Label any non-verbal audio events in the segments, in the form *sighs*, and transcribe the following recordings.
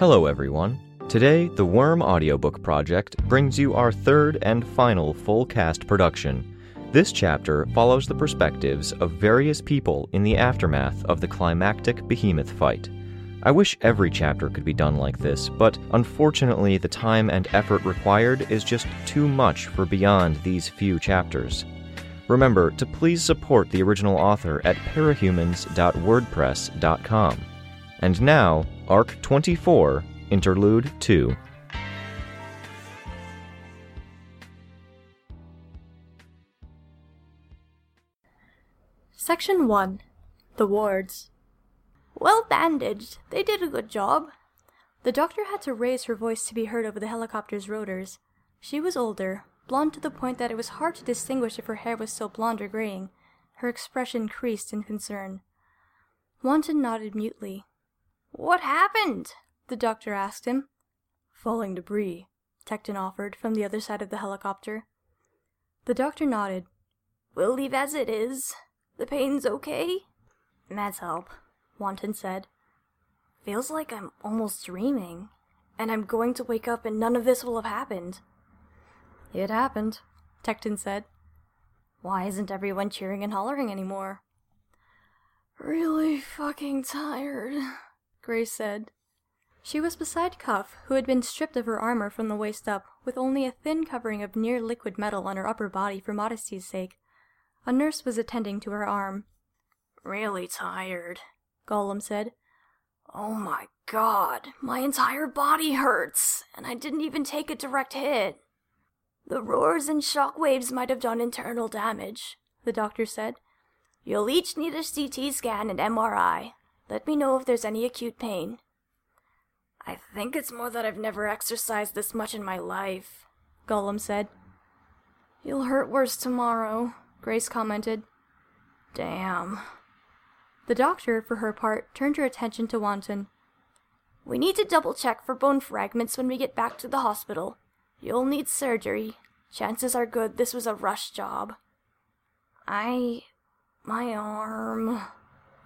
Hello, everyone. Today, the Worm Audiobook Project brings you our third and final full cast production. This chapter follows the perspectives of various people in the aftermath of the climactic behemoth fight. I wish every chapter could be done like this, but unfortunately, the time and effort required is just too much for beyond these few chapters. Remember to please support the original author at parahumans.wordpress.com. And now, Arc 24, Interlude 2. Section 1 The Wards. Well bandaged. They did a good job. The doctor had to raise her voice to be heard over the helicopter's rotors. She was older, blonde to the point that it was hard to distinguish if her hair was still blonde or graying. Her expression creased in concern. Wanton nodded mutely. What happened? the doctor asked him. Falling debris, Tecton offered from the other side of the helicopter. The doctor nodded. We'll leave as it is. The pain's okay? Meds help, Wanton said. Feels like I'm almost dreaming, and I'm going to wake up and none of this will have happened. It happened, Tecton said. Why isn't everyone cheering and hollering anymore? Really fucking tired, Grace said. She was beside Cuff, who had been stripped of her armor from the waist up, with only a thin covering of near liquid metal on her upper body for modesty's sake. A nurse was attending to her arm. Really tired, Golem said. Oh my god, my entire body hurts, and I didn't even take a direct hit. The roars and shock waves might have done internal damage, the doctor said. You'll each need a CT scan and MRI. Let me know if there's any acute pain. I think it's more that I've never exercised this much in my life, Golem said. You'll hurt worse tomorrow, Grace commented. Damn. The doctor, for her part, turned her attention to Wanton. We need to double check for bone fragments when we get back to the hospital. You'll need surgery. Chances are good this was a rush job. I. my arm,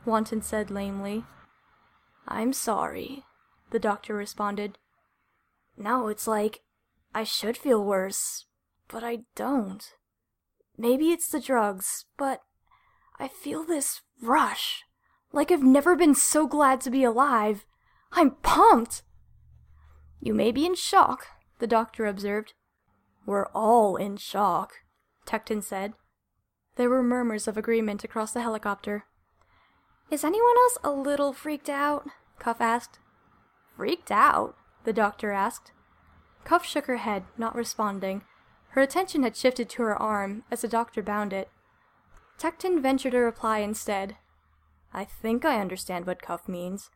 Wanton said lamely. I'm sorry, the doctor responded. Now it's like I should feel worse, but I don't. Maybe it's the drugs, but I feel this rush. Like I've never been so glad to be alive. I'm pumped. You may be in shock, the doctor observed. We're all in shock, Tecton said. There were murmurs of agreement across the helicopter. Is anyone else a little freaked out? Cuff asked. Freaked out? the doctor asked. Cuff shook her head, not responding. Her attention had shifted to her arm as the doctor bound it. Tecton ventured a reply instead. I think I understand what Cuff means.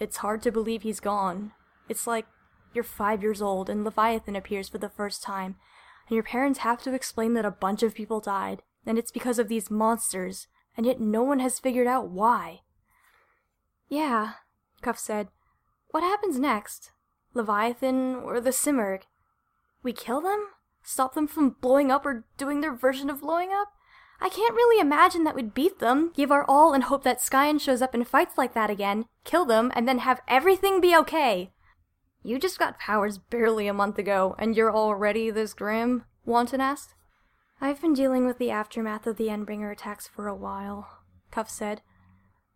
It's hard to believe he's gone. It's like you're five years old and Leviathan appears for the first time, and your parents have to explain that a bunch of people died, and it's because of these monsters, and yet no one has figured out why. Yeah, Cuff said. What happens next? Leviathan or the Simurgh? We kill them? Stop them from blowing up or doing their version of blowing up? I can't really imagine that we'd beat them, give our all, and hope that Scion shows up and fights like that again, kill them, and then have everything be okay. You just got powers barely a month ago, and you're already this grim? Wanton asked. I've been dealing with the aftermath of the Endbringer attacks for a while, Cuff said.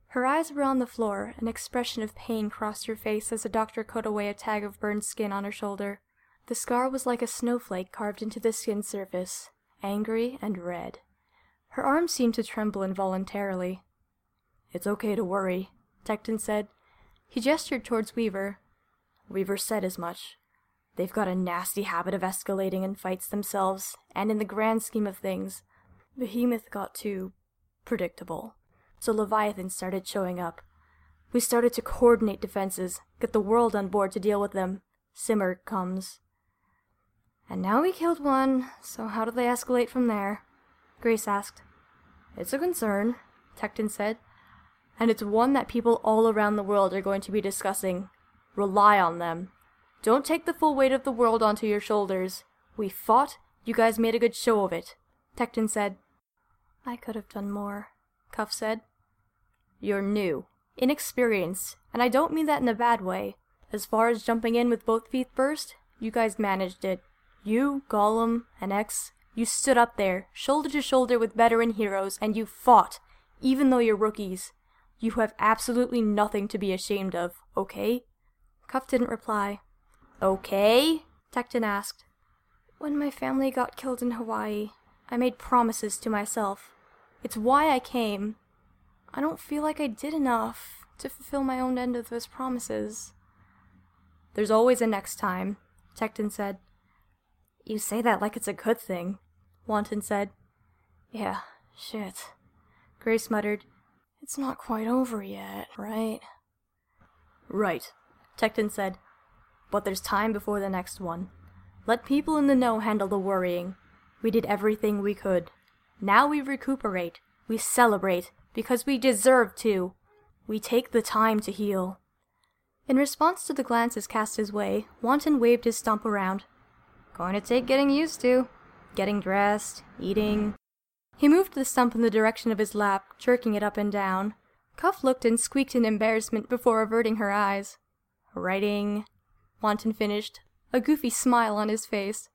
Her eyes were on the floor, an expression of pain crossed her face as the doctor cut away a tag of burned skin on her shoulder. The scar was like a snowflake carved into the skin surface, angry and red. Her arm seemed to tremble involuntarily. It's okay to worry, Tecton said. He gestured towards Weaver. Weaver said as much. They've got a nasty habit of escalating in fights themselves, and in the grand scheme of things, Behemoth got too predictable. So Leviathan started showing up. We started to coordinate defenses, get the world on board to deal with them. Simurgh comes. And now we killed one, so how do they escalate from there? Grace asked. It's a concern, Tecton said. And it's one that people all around the world are going to be discussing. Rely on them. Don't take the full weight of the world onto your shoulders. We fought, you guys made a good show of it, Tecton said. I could have done more, Cuff said. You're new, inexperienced, and I don't mean that in a bad way. As far as jumping in with both feet first, you guys managed it. You, Golem, and X, you stood up there, shoulder to shoulder with veteran heroes, and you fought, even though you're rookies. You have absolutely nothing to be ashamed of, okay? Cuff didn't reply. Okay? Tecton asked. When my family got killed in Hawaii, I made promises to myself. It's why I came. I don't feel like I did enough to fulfill my own end of those promises. There's always a next time, Tecton said. You say that like it's a good thing, Wanton said. Yeah, shit. Grace muttered. It's not quite over yet, right? Right, Tecton said. But there's time before the next one. Let people in the know handle the worrying. We did everything we could. Now we recuperate. We celebrate, because we deserve to. We take the time to heal. In response to the glances cast his way, Wanton waved his stump around. Going to take getting used to. Getting dressed, eating. He moved the stump in the direction of his lap, jerking it up and down. Cuff looked and squeaked in embarrassment before averting her eyes. Writing, Wanton finished, a goofy smile on his face.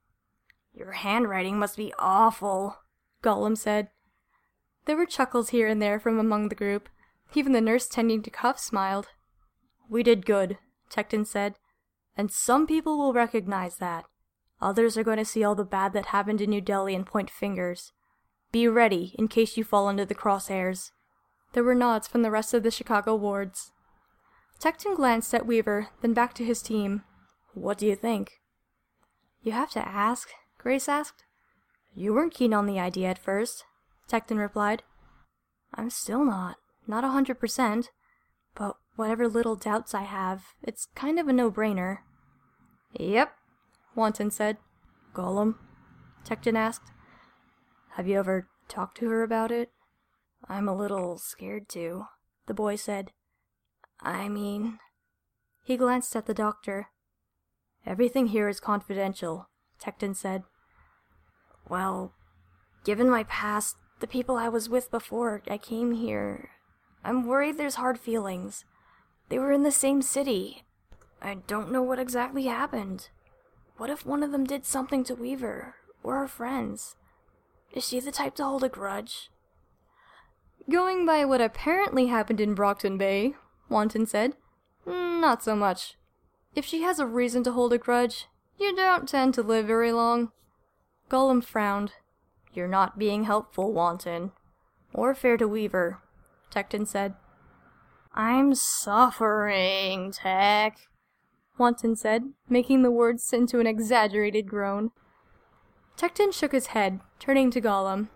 Your handwriting must be awful, Golem said. There were chuckles here and there from among the group. Even the nurse tending to Cuff smiled. We did good, Tecton said, and some people will recognize that. Others are going to see all the bad that happened in New Delhi and point fingers. Be ready in case you fall under the crosshairs. There were nods from the rest of the Chicago wards. Tecton glanced at Weaver, then back to his team. What do you think? You have to ask, Grace asked. You weren't keen on the idea at first, Tecton replied. I'm still not. Not a hundred percent. But whatever little doubts I have, it's kind of a no-brainer. Yep, Wanton said. Golem? Tecton asked. Have you ever talked to her about it? I'm a little scared to, the boy said. I mean... He glanced at the doctor. Everything here is confidential, Tecton said. Well, given my past, the people I was with before I came here, I'm worried there's hard feelings. They were in the same city. I don't know what exactly happened. What if one of them did something to Weaver, or her friends? Is she the type to hold a grudge? Going by what apparently happened in Brockton Bay, Wanton said, not so much. If she has a reason to hold a grudge, you don't tend to live very long. Golem frowned. You're not being helpful, Wanton. Or fair to Weaver, Tecton said. I'm suffering, Tech, Wanton said, making the words into an exaggerated groan. Tecton shook his head, turning to Golem.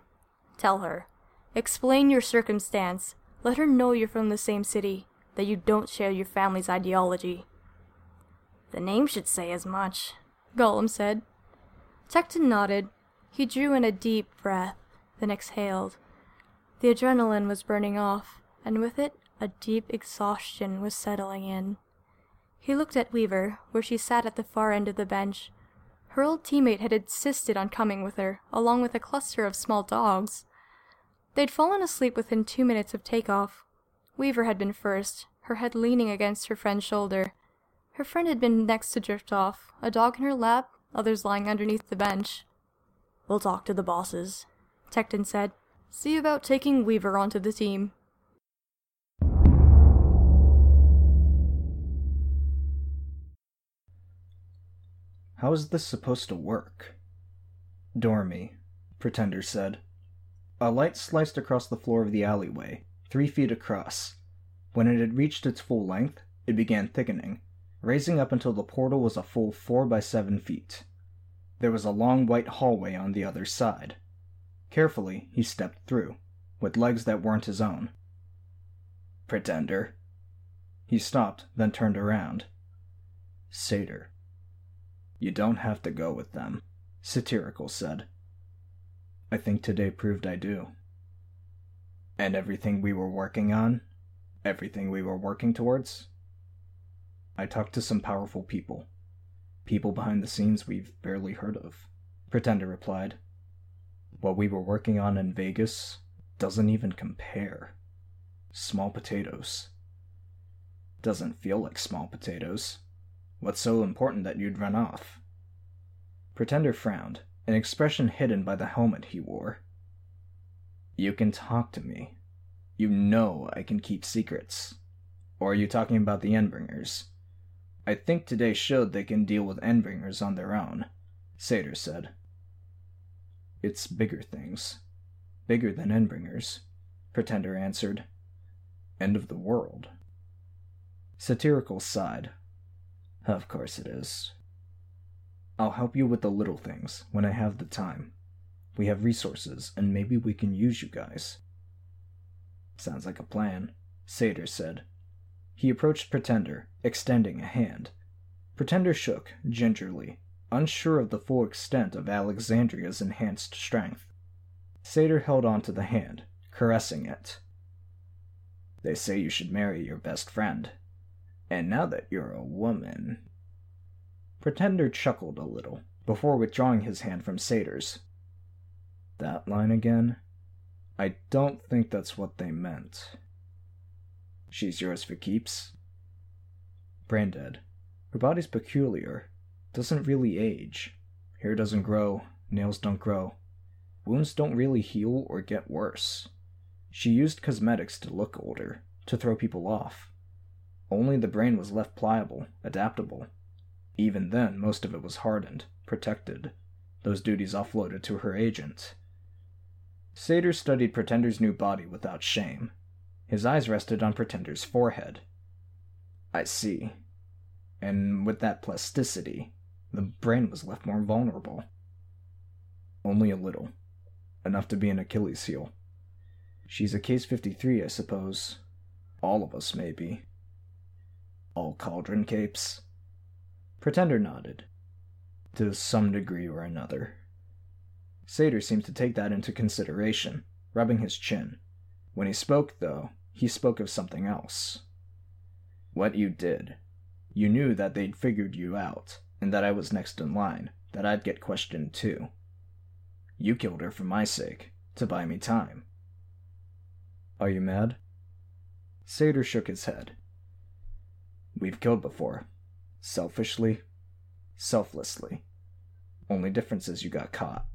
Tell her. Explain your circumstance. Let her know you're from the same city, that you don't share your family's ideology. The name should say as much, Golem said. Tecton nodded. He drew in a deep breath, then exhaled. The adrenaline was burning off, and with it a deep exhaustion was settling in. He looked at Weaver, where she sat at the far end of the bench. Her old teammate had insisted on coming with her, along with a cluster of small dogs. They'd fallen asleep within two minutes of takeoff. Weaver had been first, her head leaning against her friend's shoulder. Her friend had been next to drift off, a dog in her lap, others lying underneath the bench. We'll talk to the bosses, Tecton said. See about taking Weaver onto the team. How is this supposed to work? Dormy, Pretender said. A light sliced across the floor of the alleyway, three feet across. When it had reached its full length, it began thickening raising up until the portal was a full four by seven feet. There was a long white hallway on the other side. Carefully, he stepped through, with legs that weren't his own. Pretender. He stopped, then turned around. Satyr. You don't have to go with them, Satyrical said. I think today proved I do. And everything we were working on? Everything we were working towards? I talked to some powerful people. People behind the scenes we've barely heard of. Pretender replied. What we were working on in Vegas doesn't even compare. Small potatoes. Doesn't feel like small potatoes. What's so important that you'd run off? Pretender frowned, an expression hidden by the helmet he wore. You can talk to me. You know I can keep secrets. Or are you talking about the Endbringers? I think today showed they can deal with Endbringers on their own, Satyr said. It's bigger things. Bigger than Endbringers, Pretender answered. End of the world. Satyrical sighed. Of course it is. I'll help you with the little things when I have the time. We have resources, and maybe we can use you guys. Sounds like a plan, Satyr said. He approached Pretender, extending a hand. Pretender shook, gingerly, unsure of the full extent of Alexandria's enhanced strength. Satyr held on to the hand, caressing it. They say you should marry your best friend. And now that you're a woman. Pretender chuckled a little, before withdrawing his hand from Satyr's. That line again? I don't think that's what they meant. She's yours for keeps? Brain dead. Her body's peculiar. Doesn't really age. Hair doesn't grow, nails don't grow. Wounds don't really heal or get worse. She used cosmetics to look older, to throw people off. Only the brain was left pliable, adaptable. Even then, most of it was hardened, protected, those duties offloaded to her agent. Satyr studied Pretender's new body without shame. His eyes rested on Pretender's forehead. I see. And with that plasticity, the brain was left more vulnerable. Only a little. Enough to be an Achilles heel. She's a case 53, I suppose. All of us, maybe. All cauldron capes? Pretender nodded. To some degree or another. Satyr seemed to take that into consideration, rubbing his chin. When he spoke, though, he spoke of something else. What you did. You knew that they'd figured you out, and that I was next in line, that I'd get questioned too. You killed her for my sake, to buy me time. Are you mad? Satyr shook his head. We've killed before. Selfishly, selflessly. Only difference is you got caught.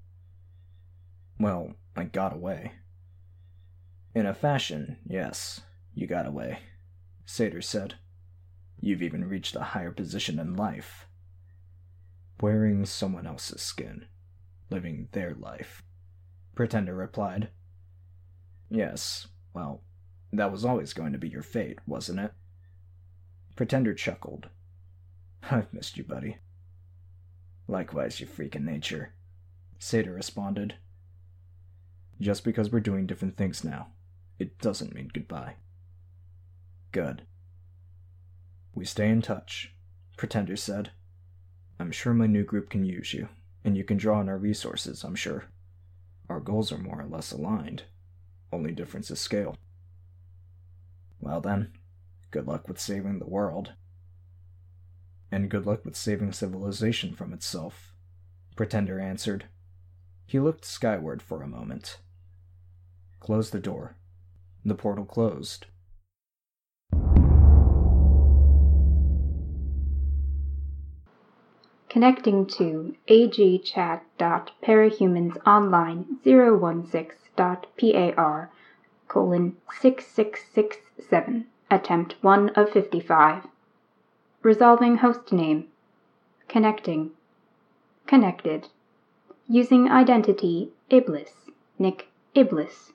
Well, I got away. In a fashion, yes, you got away, Satyr said. You've even reached a higher position in life. Wearing someone else's skin, living their life, Pretender replied. Yes, well, that was always going to be your fate, wasn't it? Pretender chuckled. I've missed you, buddy. Likewise, you freakin' nature, Satyr responded. Just because we're doing different things now, it doesn't mean goodbye. Good. We stay in touch, Pretender said. I'm sure my new group can use you, and you can draw on our resources, I'm sure. Our goals are more or less aligned, only difference is scale. Well then, good luck with saving the world. And good luck with saving civilization from itself, Pretender answered. He looked skyward for a moment. Close the door. The portal closed. Connecting to agchat.parahumans.online016.par colon 6667 attempt 1 of 55 resolving host name. Connecting. Connected. Using identity iblis. Nick iblis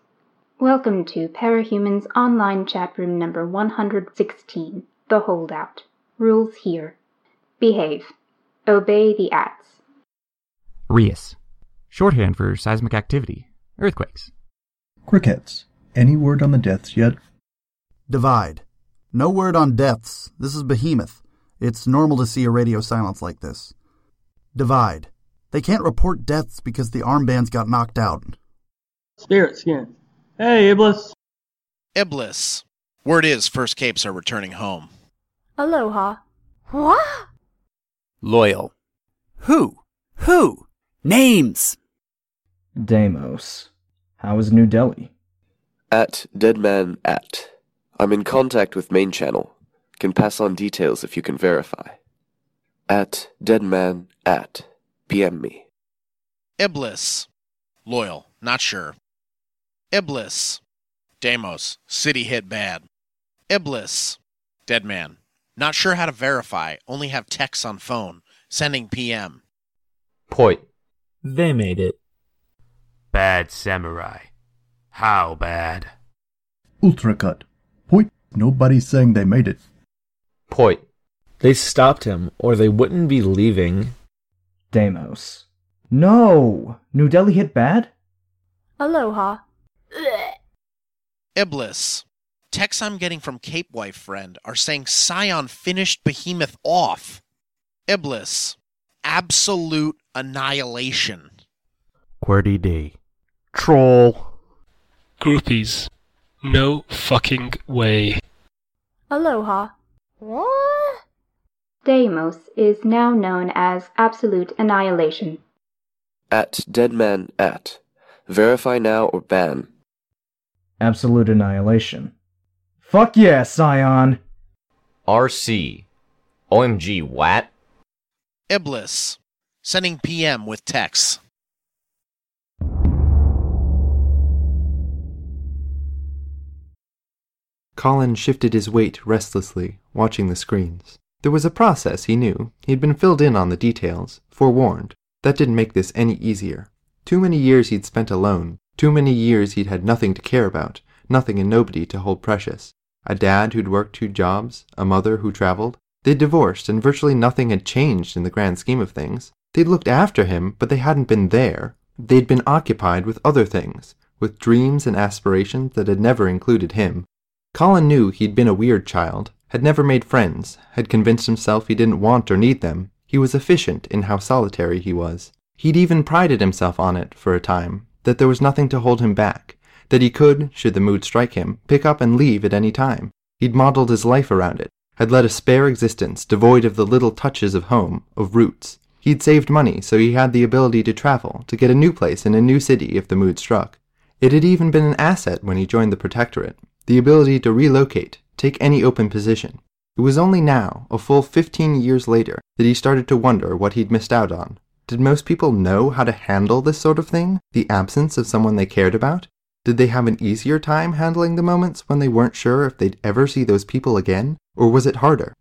welcome to parahumans online chat room number 116 the holdout rules here behave obey the ads RIAS. Shorthand for seismic activity. Earthquakes. Crickets. Any word on the deaths yet? Divide. No word on deaths. This is Behemoth. It's normal to see a radio silence like this. Divide. They can't report deaths because the armbands got knocked out. Spirit skin. Hey, Iblis. Iblis. Word is First Capes are returning home. Aloha. What? Loyal. Who? Who? Names! Deimos. How is New Delhi? At Deadman at. I'm in contact with main channel. Can pass on details if you can verify. At deadman at. PM me. Iblis. Loyal. Not sure. Iblis. Deimos. City hit bad. Iblis. Dead man. Not sure how to verify. Only have texts on phone. Sending PM. Point. They made it. Bad samurai. How bad? Ultracut. Point. Nobody's saying they made it. Point. They stopped him, or they wouldn't be leaving. Deimos. No! New Delhi hit bad? Aloha. Iblis. Texts I'm getting from Cape Wife friend are saying Scion finished Behemoth off. Iblis. Absolute annihilation. QWERTY D. Troll. Groupies. No fucking way. Aloha. What? Deimos is now known as Absolute Annihilation. At deadman at. Verify now or ban. Absolute annihilation. Fuck yeah, Scion! RC. OMG, what? Iblis. Sending PM with texts. Colin shifted his weight restlessly, watching the screens. There was a process, he knew. He'd been filled in on the details, forewarned. That didn't make this any easier. Too many years he'd spent alone. Too many years he'd had nothing to care about, nothing and nobody to hold precious. A dad who'd worked two jobs, a mother who traveled. They'd divorced, and virtually nothing had changed in the grand scheme of things. They'd looked after him, but they hadn't been there. They'd been occupied with other things, with dreams and aspirations that had never included him. Colin knew he'd been a weird child, had never made friends, had convinced himself he didn't want or need them. He was efficient in how solitary he was. He'd even prided himself on it for a time, that there was nothing to hold him back, that he could, should the mood strike him, pick up and leave at any time. He'd modeled his life around it, had led a spare existence devoid of the little touches of home, of roots. He'd saved money so he had the ability to travel, to get a new place in a new city if the mood struck. It had even been an asset when he joined the Protectorate, the ability to relocate, take any open position. It was only now, a full 15 years later, that he started to wonder what he'd missed out on. Did most people know how to handle this sort of thing? The absence of someone they cared about? Did they have an easier time handling the moments when they weren't sure if they'd ever see those people again? Or was it harder?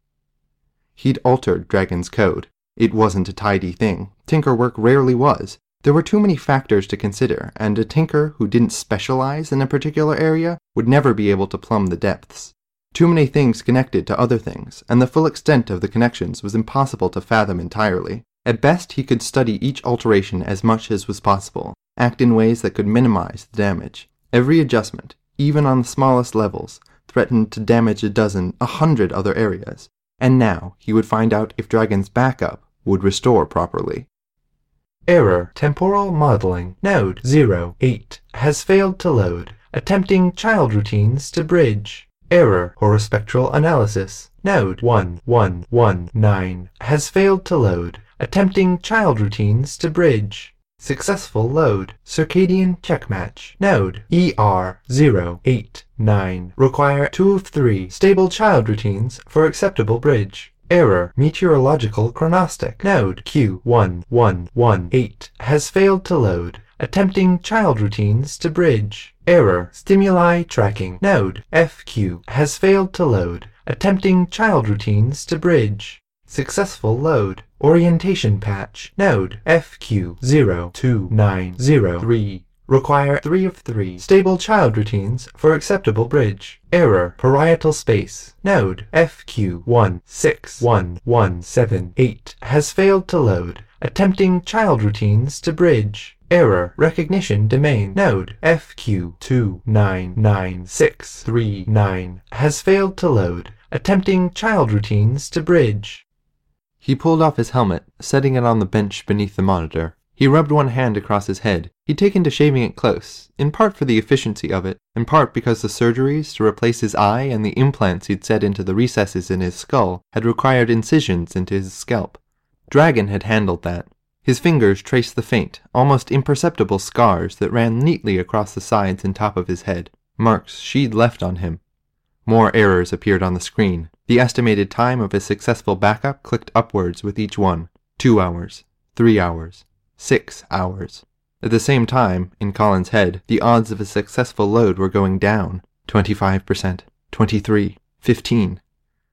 He'd altered Dragon's code. It wasn't a tidy thing. Tinker work rarely was. There were too many factors to consider, and a tinker who didn't specialize in a particular area would never be able to plumb the depths. Too many things connected to other things, and the full extent of the connections was impossible to fathom entirely. At best, he could study each alteration as much as was possible, act in ways that could minimize the damage. Every adjustment, even on the smallest levels, threatened to damage a dozen, a hundred other areas. And now he would find out if Dragon's backup would restore properly. Error. Temporal modeling. Node 08 has failed to load. Attempting child routines to bridge. Error. Horospectral analysis. Node 1119 has failed to load. Attempting child routines to bridge. Successful load. Circadian checkmatch. Node ER089. Require 2 of 3 stable child routines for acceptable bridge. Error. Meteorological chronostic. Node Q1118 has failed to load. Attempting child routines to bridge. Error. Stimuli tracking. Node FQ has failed to load. Attempting child routines to bridge. Successful load. Orientation patch. Node FQ02903. Require 3 of 3 stable child routines for acceptable bridge. Error. Parietal space. Node FQ161178 has failed to load. Attempting child routines to bridge. Error. Recognition domain. Node FQ299639 has failed to load. Attempting child routines to bridge. He pulled off his helmet, setting it on the bench beneath the monitor. He rubbed one hand across his head. He'd taken to shaving it close, in part for the efficiency of it, in part because the surgeries to replace his eye and the implants he'd set into the recesses in his skull had required incisions into his scalp. Dragon had handled that. His fingers traced the faint, almost imperceptible scars that ran neatly across the sides and top of his head, marks she'd left on him. More errors appeared on the screen. The estimated time of a successful backup clicked upwards with each one two hours, three hours, six hours. At the same time, in Colin's head, the odds of a successful load were going down 25%, 23, 15.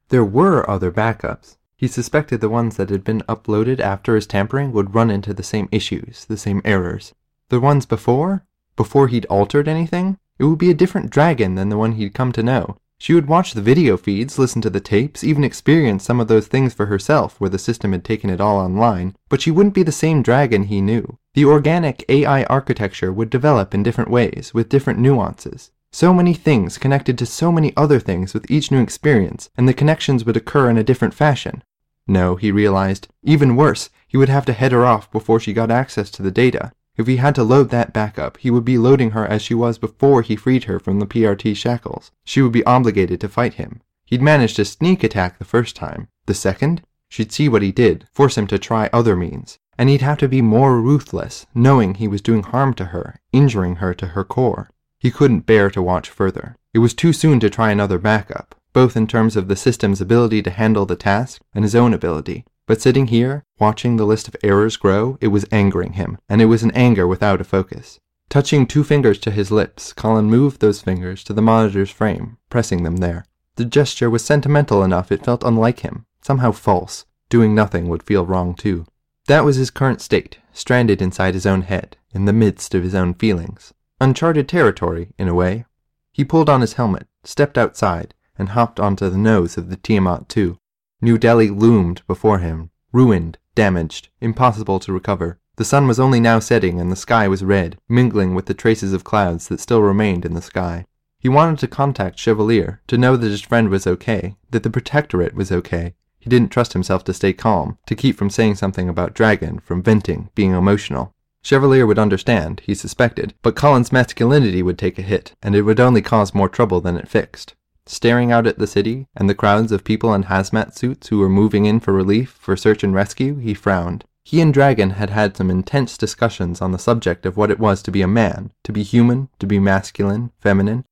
There were other backups. He suspected the ones that had been uploaded after his tampering would run into the same issues, the same errors. The ones before? Before he'd altered anything? It would be a different dragon than the one he'd come to know. She would watch the video feeds, listen to the tapes, even experience some of those things for herself where the system had taken it all online, but she wouldn't be the same dragon he knew. The organic AI architecture would develop in different ways, with different nuances. So many things connected to so many other things with each new experience, and the connections would occur in a different fashion. No, he realized, even worse, he would have to head her off before she got access to the data. If he had to load that backup, he would be loading her as she was before he freed her from the PRT shackles. She would be obligated to fight him. He'd managed a sneak attack the first time. The second? She'd see what he did, force him to try other means. And he'd have to be more ruthless, knowing he was doing harm to her, injuring her to her core. He couldn't bear to watch further. It was too soon to try another backup, both in terms of the system's ability to handle the task and his own ability. But sitting here, watching the list of errors grow, it was angering him, and it was an anger without a focus. Touching two fingers to his lips, Colin moved those fingers to the monitor's frame, pressing them there. The gesture was sentimental enough it felt unlike him, somehow false. Doing nothing would feel wrong too. That was his current state, stranded inside his own head, in the midst of his own feelings. Uncharted territory, in a way. He pulled on his helmet, stepped outside, and hopped onto the nose of the Tiamat 2. New Delhi loomed before him, ruined, damaged, impossible to recover. The sun was only now setting and the sky was red, mingling with the traces of clouds that still remained in the sky. He wanted to contact Chevalier, to know that his friend was okay, that the Protectorate was okay. He didn't trust himself to stay calm, to keep from saying something about Dragon, from venting, being emotional. Chevalier would understand, he suspected, but Colin's masculinity would take a hit, and it would only cause more trouble than it fixed. Staring out at the city and the crowds of people in hazmat suits who were moving in for relief, for search and rescue, he frowned. He and Dragon had had some intense discussions on the subject of what it was to be a man, to be human, to be masculine, feminine.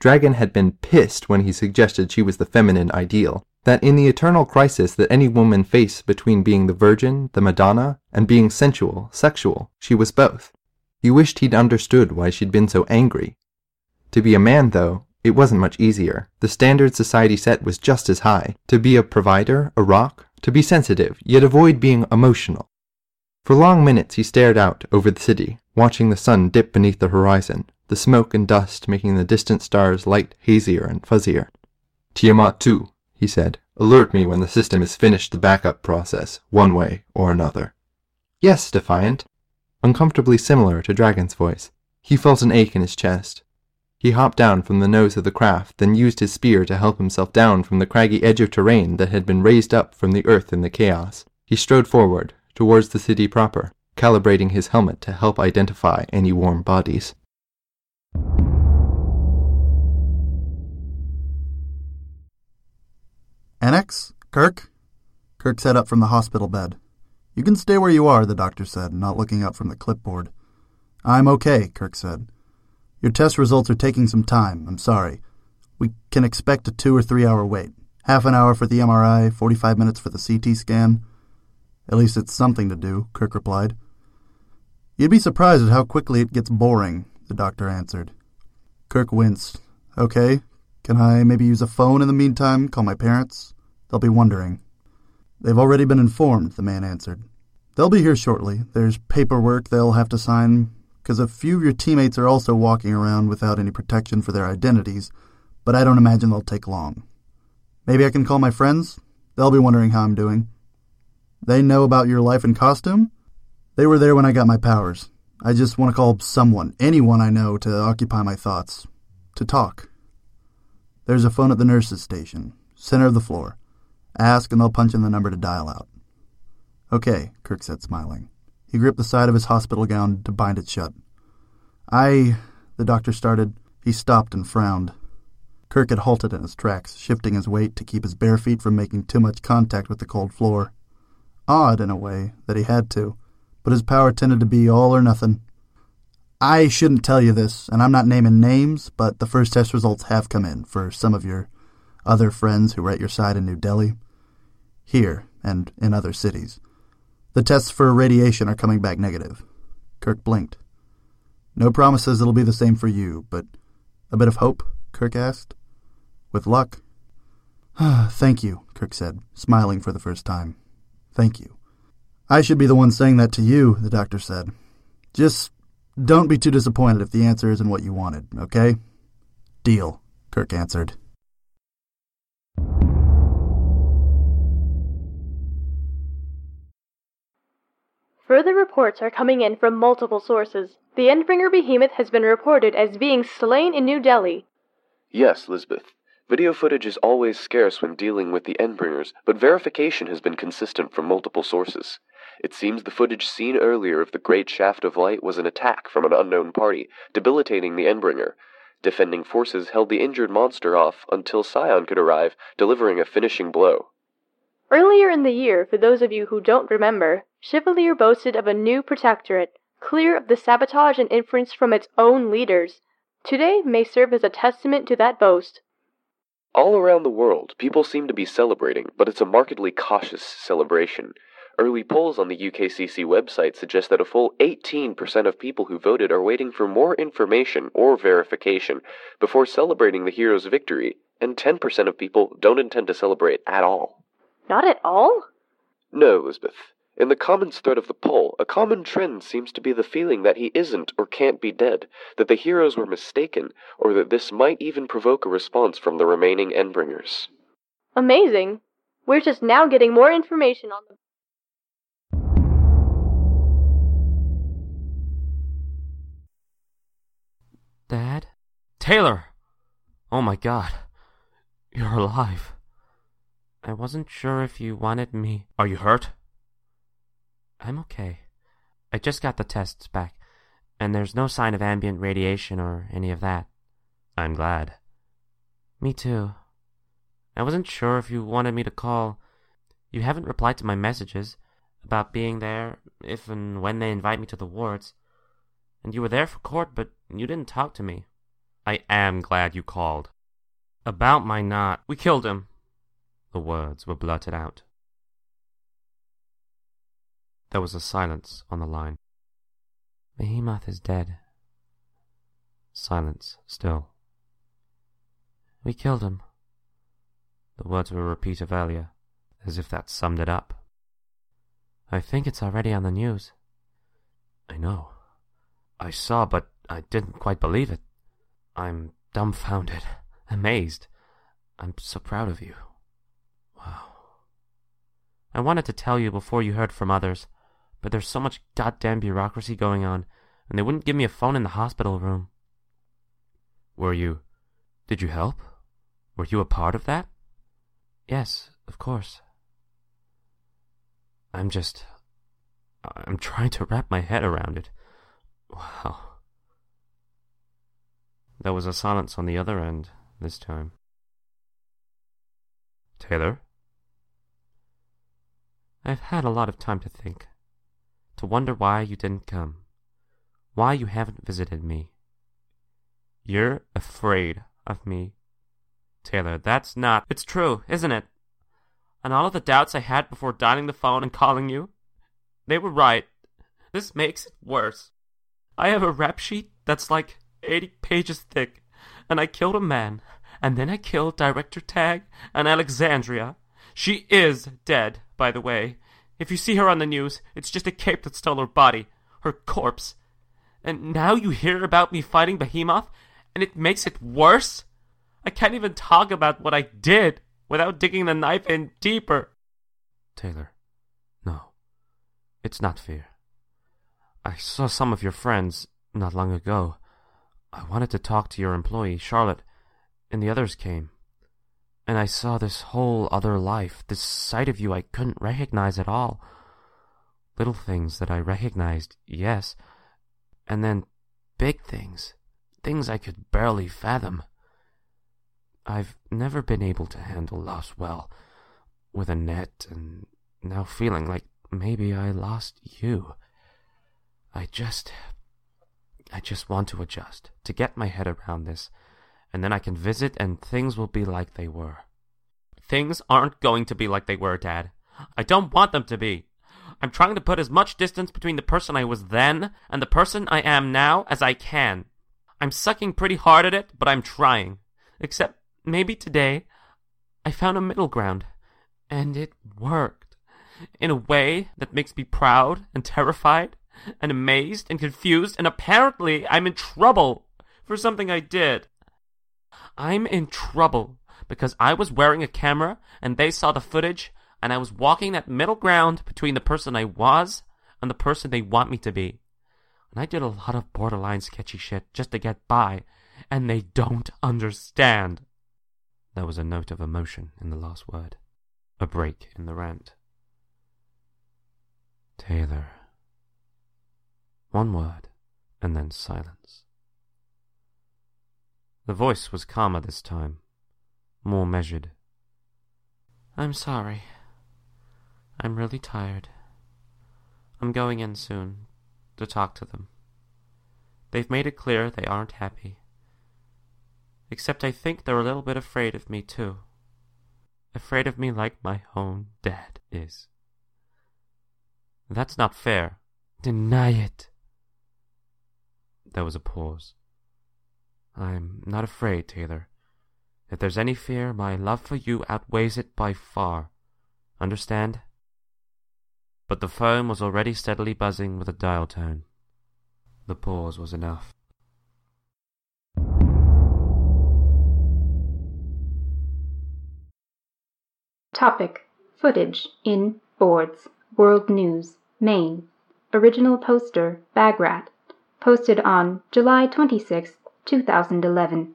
Dragon had been pissed when he suggested she was the feminine ideal, that in the eternal crisis that any woman faced between being the virgin, the Madonna, and being sensual, sexual, she was both. He wished he'd understood why she'd been so angry. To be a man, though, it wasn't much easier. The standard society set was just as high. To be a provider, a rock, to be sensitive, yet avoid being emotional. For long minutes he stared out over the city, watching the sun dip beneath the horizon, the smoke and dust making the distant stars light hazier and fuzzier. Tiamat 2, he said, alert me when the system has finished the backup process, one way or another. Yes, Defiant. Uncomfortably similar to Dragon's voice. He felt an ache in his chest. He hopped down from the nose of the craft, then used his spear to help himself down from the craggy edge of terrain that had been raised up from the earth in the chaos. He strode forward, towards the city proper, calibrating his helmet to help identify any warm bodies. Annex? Kirk? Kirk sat up from the hospital bed. You can stay where you are, the doctor said, not looking up from the clipboard. I'm okay, Kirk said. Your test results are taking some time. I'm sorry. We can expect a two or three hour wait. Half an hour for the MRI, 45 minutes for the CT scan. At least it's something to do, Kirk replied. You'd be surprised at how quickly it gets boring, the doctor answered. Kirk winced. Okay. Can I maybe use a phone in the meantime, call my parents? They'll be wondering. They've already been informed, the man answered. They'll be here shortly. There's paperwork they'll have to sign, because a few of your teammates are also walking around without any protection for their identities, but I don't imagine they'll take long. Maybe I can call my friends? They'll be wondering how I'm doing. They know about your life in costume? They were there when I got my powers. I just want to call someone, anyone I know, to occupy my thoughts. To talk. There's a phone at the nurse's station, center of the floor. Ask and they'll punch in the number to dial out. Okay, Kirk said, smiling. He gripped the side of his hospital gown to bind it shut. I. the doctor started. He stopped and frowned. Kirk had halted in his tracks, shifting his weight to keep his bare feet from making too much contact with the cold floor. Odd, in a way, that he had to, but his power tended to be all or nothing. I shouldn't tell you this, and I'm not naming names, but the first test results have come in for some of your other friends who were at your side in New Delhi, here and in other cities. The tests for radiation are coming back negative. Kirk blinked. No promises it'll be the same for you, but a bit of hope? Kirk asked. With luck. *sighs* Thank you, Kirk said, smiling for the first time. Thank you. I should be the one saying that to you, the doctor said. Just don't be too disappointed if the answer isn't what you wanted, okay? Deal, Kirk answered. Further reports are coming in from multiple sources. The Endbringer behemoth has been reported as being slain in New Delhi. Yes, Lisbeth. Video footage is always scarce when dealing with the Endbringers, but verification has been consistent from multiple sources. It seems the footage seen earlier of the Great Shaft of Light was an attack from an unknown party, debilitating the Endbringer. Defending forces held the injured monster off until Scion could arrive, delivering a finishing blow. Earlier in the year, for those of you who don't remember, Chevalier boasted of a new protectorate, clear of the sabotage and influence from its own leaders. Today may serve as a testament to that boast. All around the world, people seem to be celebrating, but it's a markedly cautious celebration. Early polls on the UKCC website suggest that a full 18% of people who voted are waiting for more information or verification before celebrating the hero's victory, and 10% of people don't intend to celebrate at all. Not at all? No, Elizabeth. In the commons thread of the poll, a common trend seems to be the feeling that he isn't or can't be dead, that the heroes were mistaken, or that this might even provoke a response from the remaining Endbringers. Amazing. We're just now getting more information on the. Dad? Taylor! Oh my god. You're alive. I wasn't sure if you wanted me. Are you hurt? I'm okay. I just got the tests back, and there's no sign of ambient radiation or any of that. I'm glad. Me too. I wasn't sure if you wanted me to call. You haven't replied to my messages about being there if and when they invite me to the wards. And you were there for court, but you didn't talk to me. I am glad you called. About my not. We killed him. The words were blurted out. There was a silence on the line. Behemoth is dead. Silence still. We killed him. The words were a repeat of earlier, as if that summed it up. I think it's already on the news. I know. I saw, but I didn't quite believe it. I'm dumbfounded, *laughs* amazed. I'm so proud of you. Wow. I wanted to tell you before you heard from others, but there's so much goddamn bureaucracy going on, and they wouldn't give me a phone in the hospital room. Were you. Did you help? Were you a part of that? Yes, of course. I'm just. I'm trying to wrap my head around it. Wow. There was a silence on the other end this time. Taylor? I've had a lot of time to think, to wonder why you didn't come, why you haven't visited me. You're afraid of me. Taylor, that's not. It's true, isn't it? And all of the doubts I had before dialing the phone and calling you, they were right. This makes it worse. I have a rap sheet that's like 80 pages thick, and I killed a man, and then I killed Director Tagg and Alexandria. She is dead, by the way. If you see her on the news, it's just a cape that stole her body, her corpse. And now you hear about me fighting Behemoth, and it makes it worse? I can't even talk about what I did without digging the knife in deeper. Taylor, no. It's not fear. I saw some of your friends not long ago. I wanted to talk to your employee, Charlotte, and the others came. And I saw this whole other life, this side of you I couldn't recognize at all. Little things that I recognized, yes, and then big things, things I could barely fathom. I've never been able to handle loss well, with a net, and now feeling like maybe I lost you. I just. I just want to adjust, to get my head around this, and then I can visit and things will be like they were. things aren't going to be like they were, Dad. I don't want them to be. I'm trying to put as much distance between the person I was then and the person I am now as I can. I'm sucking pretty hard at it, but I'm trying. Except maybe today I found a middle ground, and it worked. In a way that makes me proud and terrified and amazed and confused, and apparently I'm in trouble for something I did. I'm in trouble because I was wearing a camera and they saw the footage and I was walking that middle ground between the person I was and the person they want me to be. And I did a lot of borderline sketchy shit just to get by, and they don't understand. There was a note of emotion in the last word, a break in the rant. Taylor. One word, and then silence. The voice was calmer this time, more measured. I'm sorry. I'm really tired. I'm going in soon to talk to them. They've made it clear they aren't happy. Except I think they're a little bit afraid of me, too. Afraid of me like my own dad is. That's not fair. Deny it. There was a pause. I'm not afraid, Taylor. If there's any fear, my love for you outweighs it by far. Understand? But the phone was already steadily buzzing with a dial tone. The pause was enough. Topic Footage in Boards, World News, Maine. Original poster Bagrat. Posted on July 26, 2011.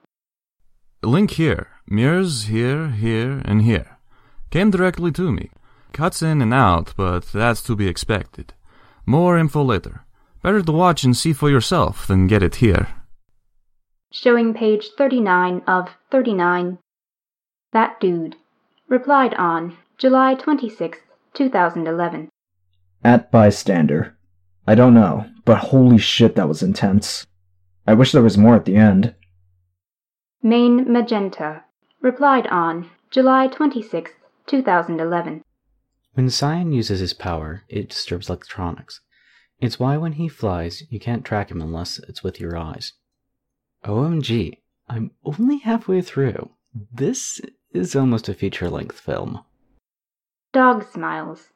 Link here. Mirrors here, here, and here. Came directly to me. Cuts in and out, but that's to be expected. More info later. Better to watch and see for yourself than get it here. Showing page 39 of 39. That dude. Replied on July 26, 2011. At bystander. I don't know, but holy shit, that was intense. I wish there was more at the end. Main Magenta. Replied on July 26, 2011. When Scion uses his power, it disturbs electronics. It's why when he flies, you can't track him unless it's with your eyes. OMG, I'm only halfway through. This is almost a feature length film. Dog Smiles.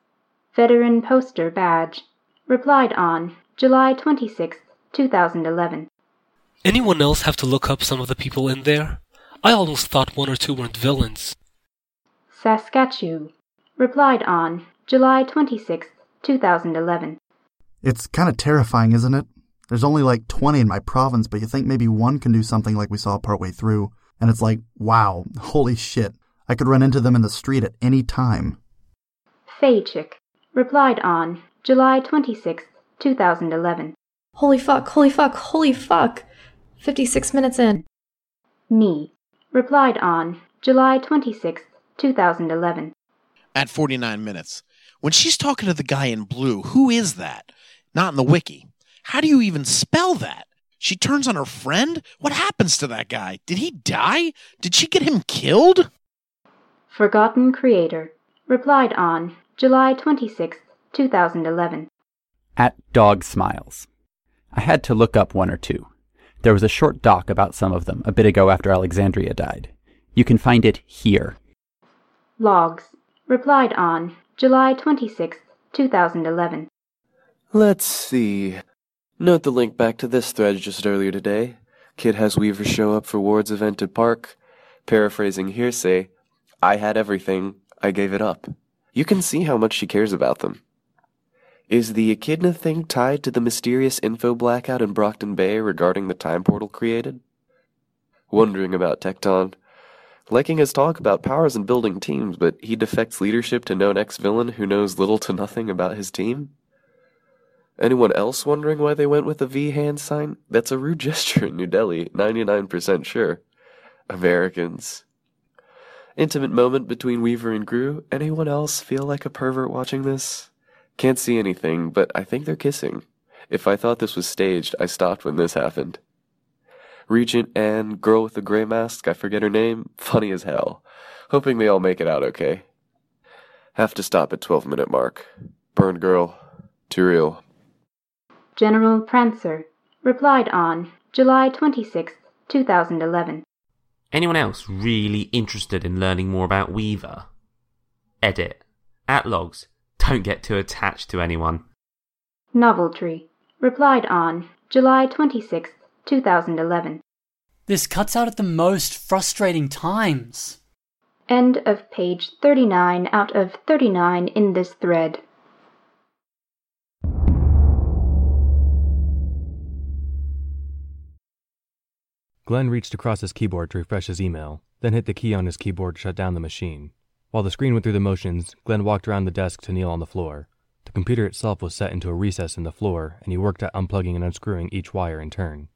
Veteran Poster Badge. Replied on July 26, 2011. Anyone else have to look up some of the people in there? I almost thought one or two weren't villains. Saskatchewan. Replied on July 26, 2011. It's kind of terrifying, isn't it? There's only like 20 in my province, but you think maybe one can do something like we saw partway through. And it's like, wow, *laughs* holy shit. I could run into them in the street at any time. Faychick. Replied on July 26, 2011. Holy fuck, holy fuck, holy fuck. 56 minutes in. Me. Replied on July 26, 2011. At 49 minutes. When she's talking to the guy in blue, who is that? Not in the wiki. How do you even spell that? She turns on her friend? What happens to that guy? Did he die? Did she get him killed? Forgotten Creator. Replied on July 26, 2011. At Dog Smiles. I had to look up one or two. There was a short doc about some of them a bit ago after Alexandria died. You can find it here. Logs. Replied on July 26, 2011. Let's see. Note the link back to this thread just earlier today. Kid has Weaver show up for Ward's event at Park. Paraphrasing hearsay, I had everything, I gave it up. You can see how much she cares about them. Is the Echidna thing tied to the mysterious info blackout in Brockton Bay regarding the time portal created? Wondering about Tecton. Liking his talk about powers and building teams, but he defects leadership to known ex-villain who knows little to nothing about his team? Anyone else wondering why they went with a V hand sign? That's a rude *laughs* gesture in New Delhi, 99% sure. Americans. Intimate moment between Weaver and Grue. Anyone else feel like a pervert watching this? Can't see anything, but I think they're kissing. If I thought this was staged, I stopped when this happened. Regent Anne, girl with the gray mask, I forget her name, funny as hell. Hoping they all make it out okay. Have to stop at 12 minute mark. Burn girl. Too real. General Prancer replied on July 26, 2011. Anyone else really interested in learning more about Weaver? Edit. At logs, don't get too attached to anyone. Noveltree replied on July 26, 2011. This cuts out at the most frustrating times. End of page 39 out of 39 in this thread. Glenn reached across his keyboard to refresh his email, then hit the key on his keyboard to shut down the machine. While the screen went through the motions, Glenn walked around the desk to kneel on the floor. The computer itself was set into a recess in the floor, and he worked at unplugging and unscrewing each wire in turn.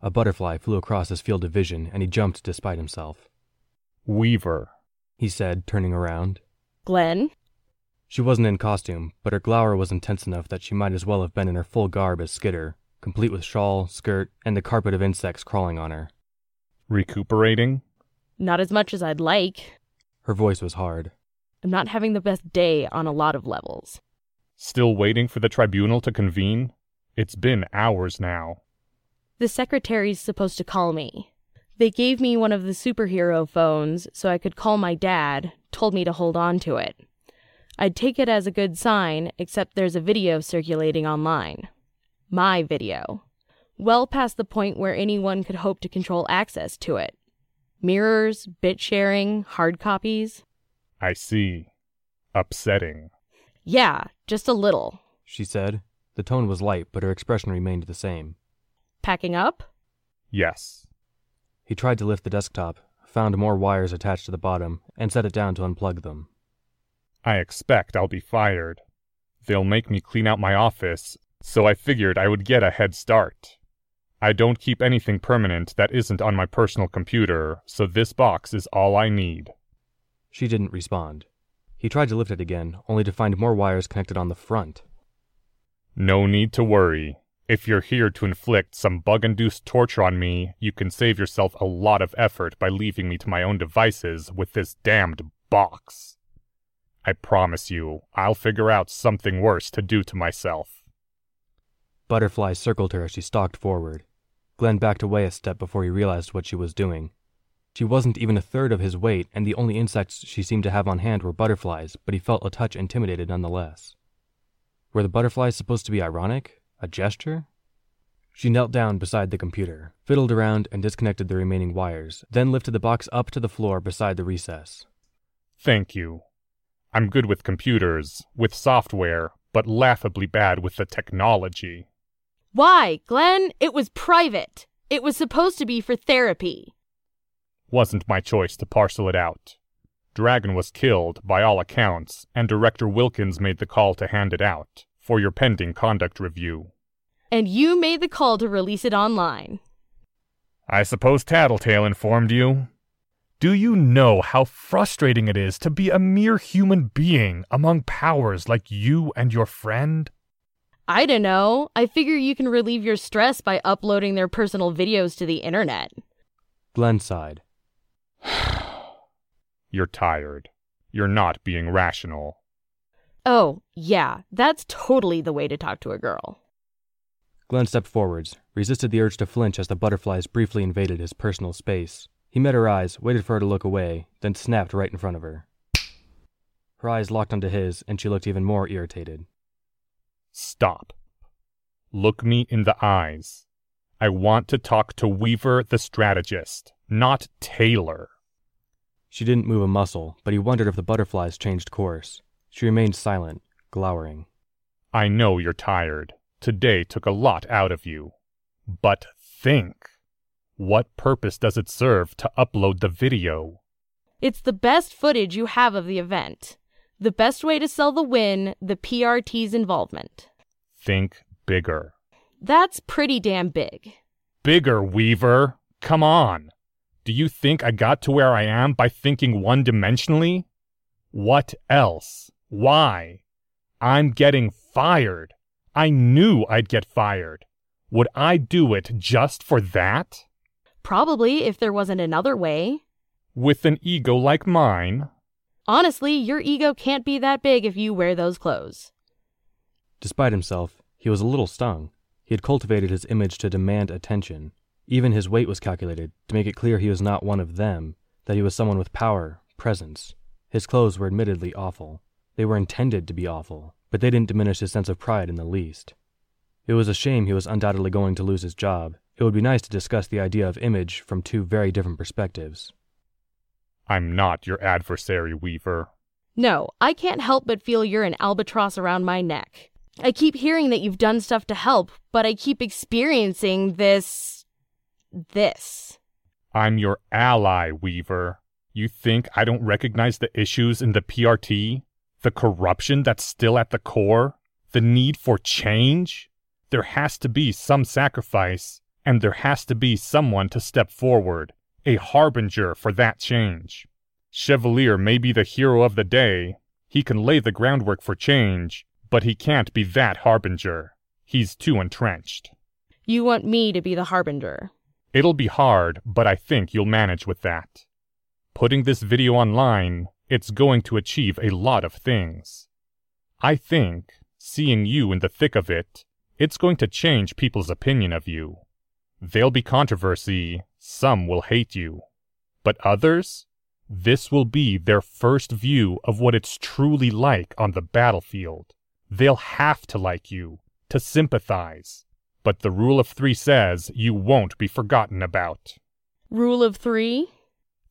A butterfly flew across his field of vision, and he jumped despite himself. Weaver, he said, turning around. Glenn? She wasn't in costume, but her glower was intense enough that she might as well have been in her full garb as Skitter, complete with shawl, skirt, and the carpet of insects crawling on her. Recuperating? Not as much as I'd like. Her voice was hard. I'm not having the best day on a lot of levels. Still waiting for the tribunal to convene? It's been hours now. The secretary's supposed to call me. They gave me one of the superhero phones so I could call my dad, told me to hold on to it. I'd take it as a good sign, except there's a video circulating online. My video. Well past the point where anyone could hope to control access to it. Mirrors, bit sharing, hard copies. I see. Upsetting. Yeah, just a little. She said. The tone was light, but her expression remained the same. Packing up? Yes. He tried to lift the desktop, found more wires attached to the bottom, and set it down to unplug them. I expect I'll be fired. They'll make me clean out my office, so I figured I would get a head start. I don't keep anything permanent that isn't on my personal computer, so this box is all I need. She didn't respond. He tried to lift it again, only to find more wires connected on the front. No need to worry. If you're here to inflict some bug induced torture on me, you can save yourself a lot of effort by leaving me to my own devices with this damned box. I promise you, I'll figure out something worse to do to myself. Butterflies circled her as she stalked forward. Glenn backed away a step before he realized what she was doing. She wasn't even a third of his weight, and the only insects she seemed to have on hand were butterflies, but he felt a touch intimidated nonetheless. Were the butterflies supposed to be ironic? A gesture? She knelt down beside the computer, fiddled around, and disconnected the remaining wires, then lifted the box up to the floor beside the recess. Thank you. I'm good with computers, with software, but laughably bad with the technology. Why, Glenn? It was private. It was supposed to be for therapy. Wasn't my choice to parcel it out. Dragon was killed, by all accounts, and Director Wilkins made the call to hand it out for your pending conduct review. And you made the call to release it online. I suppose Tattletale informed you. Do you know how frustrating it is to be a mere human being among powers like you and your friend? I don't know. I figure you can relieve your stress by uploading their personal videos to the internet. Glenn sighed. *sighs* You're tired. You're not being rational. Oh, yeah, that's totally the way to talk to a girl. Glenn stepped forwards, resisted the urge to flinch as the butterflies briefly invaded his personal space. He met her eyes, waited for her to look away, then snapped right in front of her. Her eyes locked onto his, and she looked even more irritated. Stop. Look me in the eyes. I want to talk to Weaver the strategist, not Taylor. She didn't move a muscle, but he wondered if the butterflies changed course. She remained silent, glowering. I know you're tired. Today took a lot out of you. But think. What purpose does it serve to upload the video? It's the best footage you have of the event. The best way to sell the win, the PRT's involvement. Think bigger. That's pretty damn big. Bigger, Weaver! Come on! Do you think I got to where I am by thinking one dimensionally? What else? Why? I'm getting fired. I knew I'd get fired. Would I do it just for that? Probably if there wasn't another way. With an ego like mine? Honestly, your ego can't be that big if you wear those clothes. Despite himself, he was a little stung. He had cultivated his image to demand attention. Even his weight was calculated to make it clear he was not one of them, that he was someone with power, presence. His clothes were admittedly awful. They were intended to be awful, but they didn't diminish his sense of pride in the least. It was a shame he was undoubtedly going to lose his job. It would be nice to discuss the idea of image from two very different perspectives. I'm not your adversary, Weaver. No, I can't help but feel you're an albatross around my neck. I keep hearing that you've done stuff to help, but I keep experiencing this. this. I'm your ally, Weaver. You think I don't recognize the issues in the PRT? The corruption that's still at the core? The need for change? There has to be some sacrifice, and there has to be someone to step forward, a harbinger for that change. Chevalier may be the hero of the day, he can lay the groundwork for change, but he can't be that harbinger. He's too entrenched. You want me to be the harbinger. It'll be hard, but I think you'll manage with that. Putting this video online, it's going to achieve a lot of things. I think, seeing you in the thick of it, it's going to change people's opinion of you. There'll be controversy, some will hate you. But others? This will be their first view of what it's truly like on the battlefield. They'll have to like you, to sympathize. But the rule of three says you won't be forgotten about. Rule of three?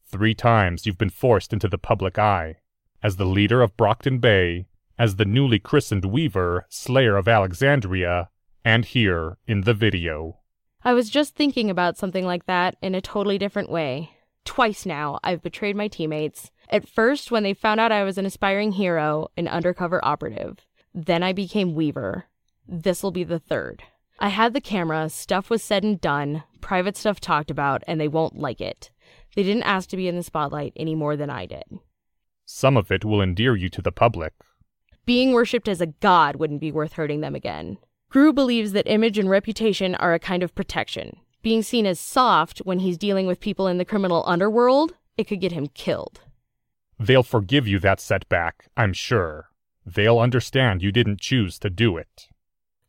Three times you've been forced into the public eye. As the leader of Brockton Bay, as the newly christened Weaver, Slayer of Alexandria, and here in the video. I was just thinking about something like that in a totally different way. Twice now, I've betrayed my teammates. At first, when they found out I was an aspiring hero, an undercover operative. Then I became Weaver. This'll be the third. I had the camera, stuff was said and done, private stuff talked about, and they won't like it. They didn't ask to be in the spotlight any more than I did. Some of it will endear you to the public. Being worshipped as a god wouldn't be worth hurting them again. Grue believes that image and reputation are a kind of protection. Being seen as soft when he's dealing with people in the criminal underworld, it could get him killed. They'll forgive you that setback, I'm sure. They'll understand you didn't choose to do it.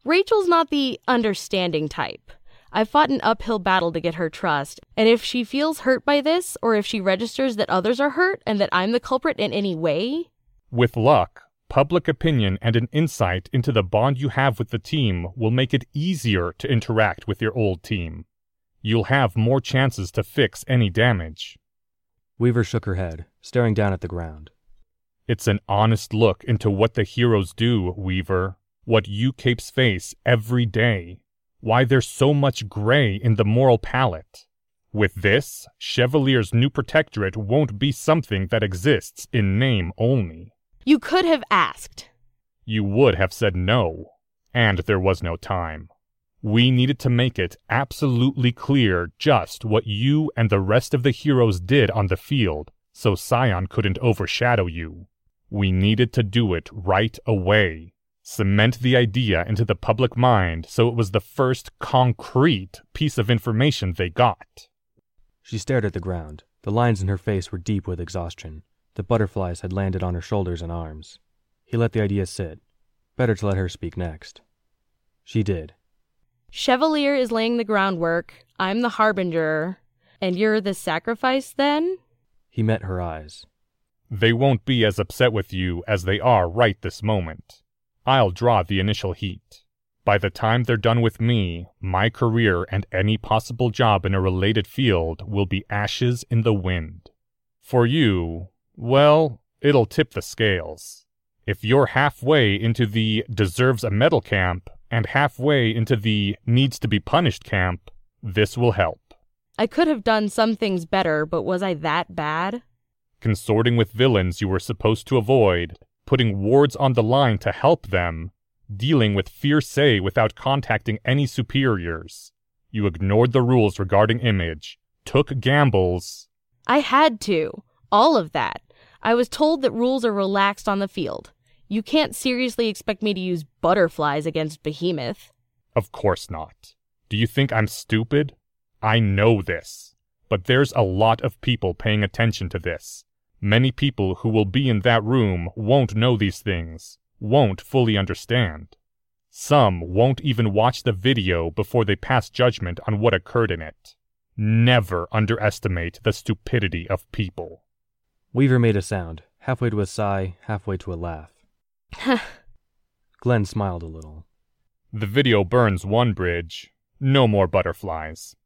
Rachel's not the understanding type. I've fought an uphill battle to get her trust, and if she feels hurt by this, or if she registers that others are hurt and that I'm the culprit in any way. With luck, public opinion and an insight into the bond you have with the team will make it easier to interact with your old team. You'll have more chances to fix any damage. Weaver shook her head, staring down at the ground. It's an honest look into what the heroes do, Weaver. What you capes face every day. Why there's so much gray in the moral palette. With this, Chevalier's new protectorate won't be something that exists in name only. You could have asked. You would have said no, and there was no time. We needed to make it absolutely clear just what you and the rest of the heroes did on the field, so Scion couldn't overshadow you. We needed to do it right away. Cement the idea into the public mind so it was the first concrete piece of information they got. She stared at the ground. The lines in her face were deep with exhaustion. The butterflies had landed on her shoulders and arms. He let the idea sit. Better to let her speak next. She did. Chevalier is laying the groundwork. I'm the harbinger. And you're the sacrifice then? He met her eyes. They won't be as upset with you as they are right this moment. I'll draw the initial heat. By the time they're done with me, my career and any possible job in a related field will be ashes in the wind. For you, well, it'll tip the scales. If you're halfway into the deserves a medal camp and halfway into the needs to be punished camp, this will help. I could have done some things better, but was I that bad? Consorting with villains you were supposed to avoid, putting wards on the line to help them, dealing with fierce without contacting any superiors. You ignored the rules regarding image, took gambles. I had to. All of that. I was told that rules are relaxed on the field. You can't seriously expect me to use butterflies against Behemoth. Of course not. Do you think I'm stupid? I know this. but there's a lot of people paying attention to this. Many people who will be in that room won't know these things, won't fully understand. Some won't even watch the video before they pass judgment on what occurred in it. Never underestimate the stupidity of people. Weaver made a sound, halfway to a sigh, halfway to a laugh. *laughs* Glenn smiled a little. The video burns one bridge. No more butterflies.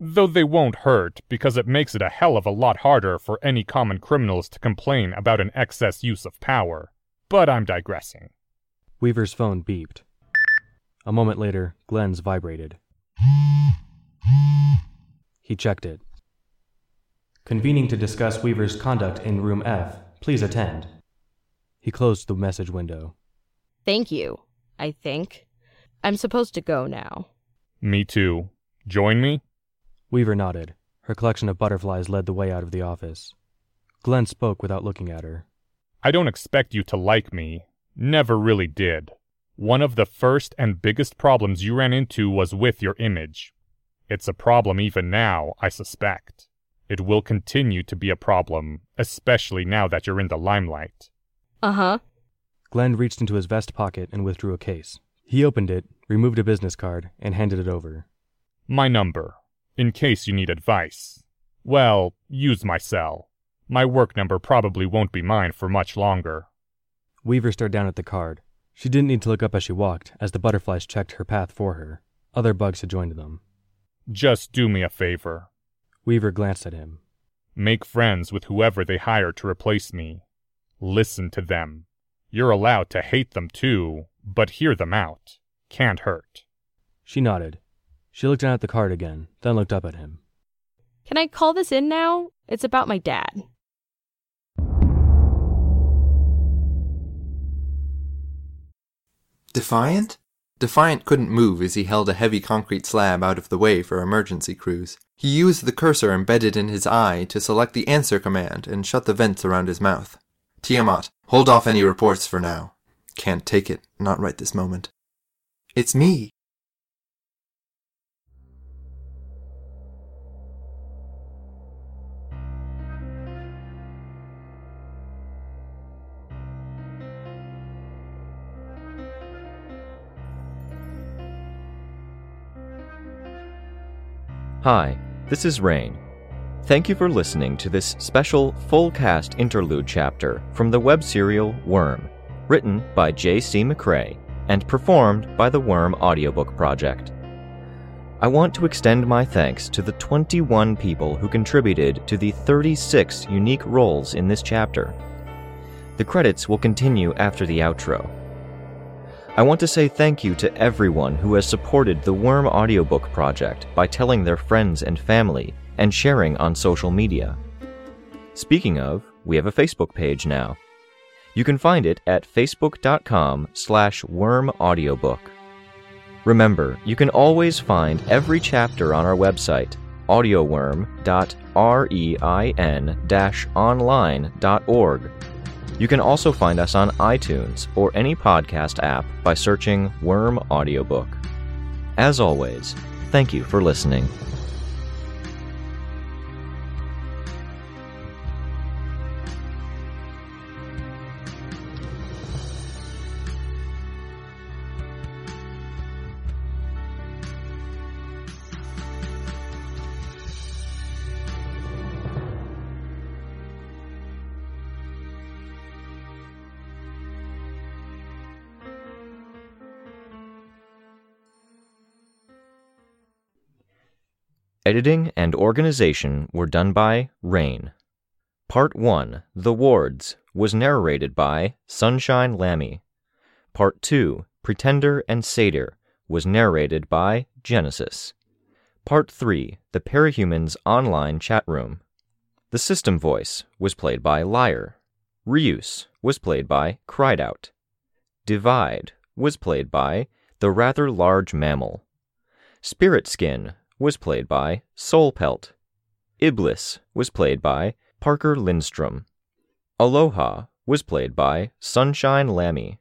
Though they won't hurt because it makes it a hell of a lot harder for any common criminals to complain about an excess use of power. But I'm digressing. Weaver's phone beeped. A moment later, Glenn's vibrated. He checked it. Convening to discuss Weaver's conduct in room F, please attend. He closed the message window. Thank you, I think. I'm supposed to go now. Me too. Join me? Weaver nodded. Her collection of butterflies led the way out of the office. Glenn spoke without looking at her. I don't expect you to like me. Never really did. One of the first and biggest problems you ran into was with your image. It's a problem even now, I suspect. It will continue to be a problem, especially now that you're in the limelight. Uh huh. Glenn reached into his vest pocket and withdrew a case. He opened it, removed a business card, and handed it over. My number, in case you need advice. Well, use my cell. My work number probably won't be mine for much longer. Weaver stared down at the card. She didn't need to look up as she walked, as the butterflies checked her path for her. Other bugs had joined them. Just do me a favor. Weaver glanced at him. Make friends with whoever they hire to replace me. Listen to them. You're allowed to hate them too, but hear them out. Can't hurt. She nodded. She looked down at the card again, then looked up at him. Can I call this in now? It's about my dad. Defiant? Defiant couldn't move as he held a heavy concrete slab out of the way for emergency crews. He used the cursor embedded in his eye to select the answer command and shut the vents around his mouth. Tiamat, hold off any reports for now. Can't take it, not right this moment. It's me. Hi, this is Rain. Thank you for listening to this special full cast interlude chapter from the web serial Worm, written by J.C. McCrae and performed by the Worm Audiobook Project. I want to extend my thanks to the 21 people who contributed to the 36 unique roles in this chapter. The credits will continue after the outro. I want to say thank you to everyone who has supported the Worm Audiobook Project by telling their friends and family and sharing on social media. Speaking of, we have a Facebook page now. You can find it at facebook.com slash wormaudiobook. Remember, you can always find every chapter on our website, audioworm.rein-online.org. You can also find us on iTunes or any podcast app by searching Worm Audiobook. As always, thank you for listening. Editing and organization were done by Rain. Part 1, The Wards, was narrated by Sunshine Lammy. Part 2, Pretender and Satyr, was narrated by Genesis. Part 3, The Parahumans Online Chat Room. The system voice was played by Liar. Reuse was played by Cried Out. Divide was played by The Rather Large Mammal. Spirit Skin was played by Soul Pelt. Iblis was played by Parker Lindstrom. Aloha was played by Sunshine Lammy.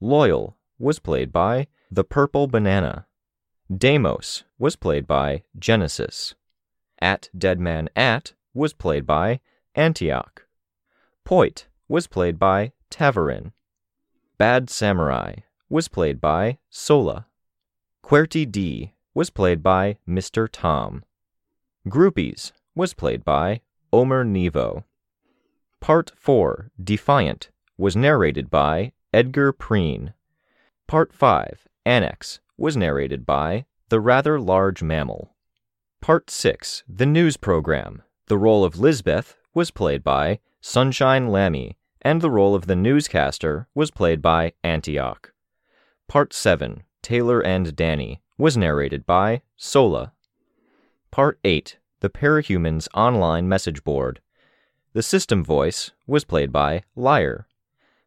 Loyal was played by The Purple Banana. Deimos was played by Genesis. At Deadman At was played by Antioch. Poit was played by Tavarin. Bad Samurai was played by Sola. Querty D was played by Mr. Tom. Groupies was played by Omer Nevo. Part 4, Defiant, was narrated by Edgar Preen. Part 5, Annex, was narrated by The Rather Large Mammal. Part 6, The News Program, the role of Lisbeth was played by Sunshine Lammy, and the role of the newscaster was played by Antioch. Part 7, Taylor and Danny, was narrated by Sola. Part 8, The Parahumans Online Message Board. The system voice was played by Liar.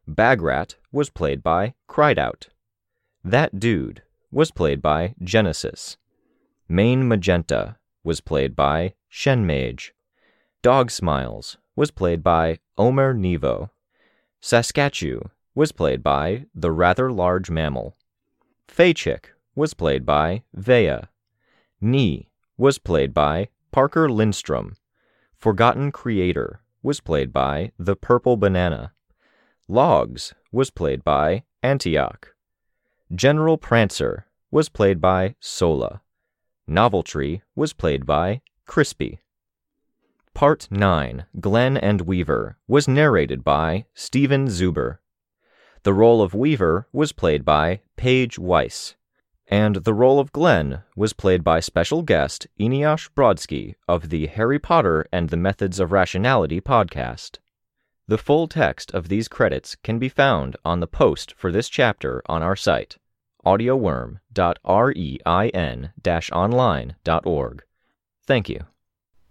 Bagrat was played by Cried Out. That Dude was played by Genesis. Main Magenta was played by Shenmage. Dog Smiles was played by Omer Nevo. Saskatchew was played by the rather large mammal. Faychick was played by Vea. Knee was played by Parker Lindstrom. Forgotten Creator was played by The Purple Banana. Logs was played by Antioch. General Prancer was played by Sola. Noveltree was played by Crispy. Part 9, Glenn and Weaver, was narrated by Steven Zuber. The role of Weaver was played by Paige Weiss, and the role of Glenn was played by special guest Eneasz Brodsky of the Harry Potter and the Methods of Rationality podcast. The full text of these credits can be found on the post for this chapter on our site, audioworm.rein-online.org. Thank you.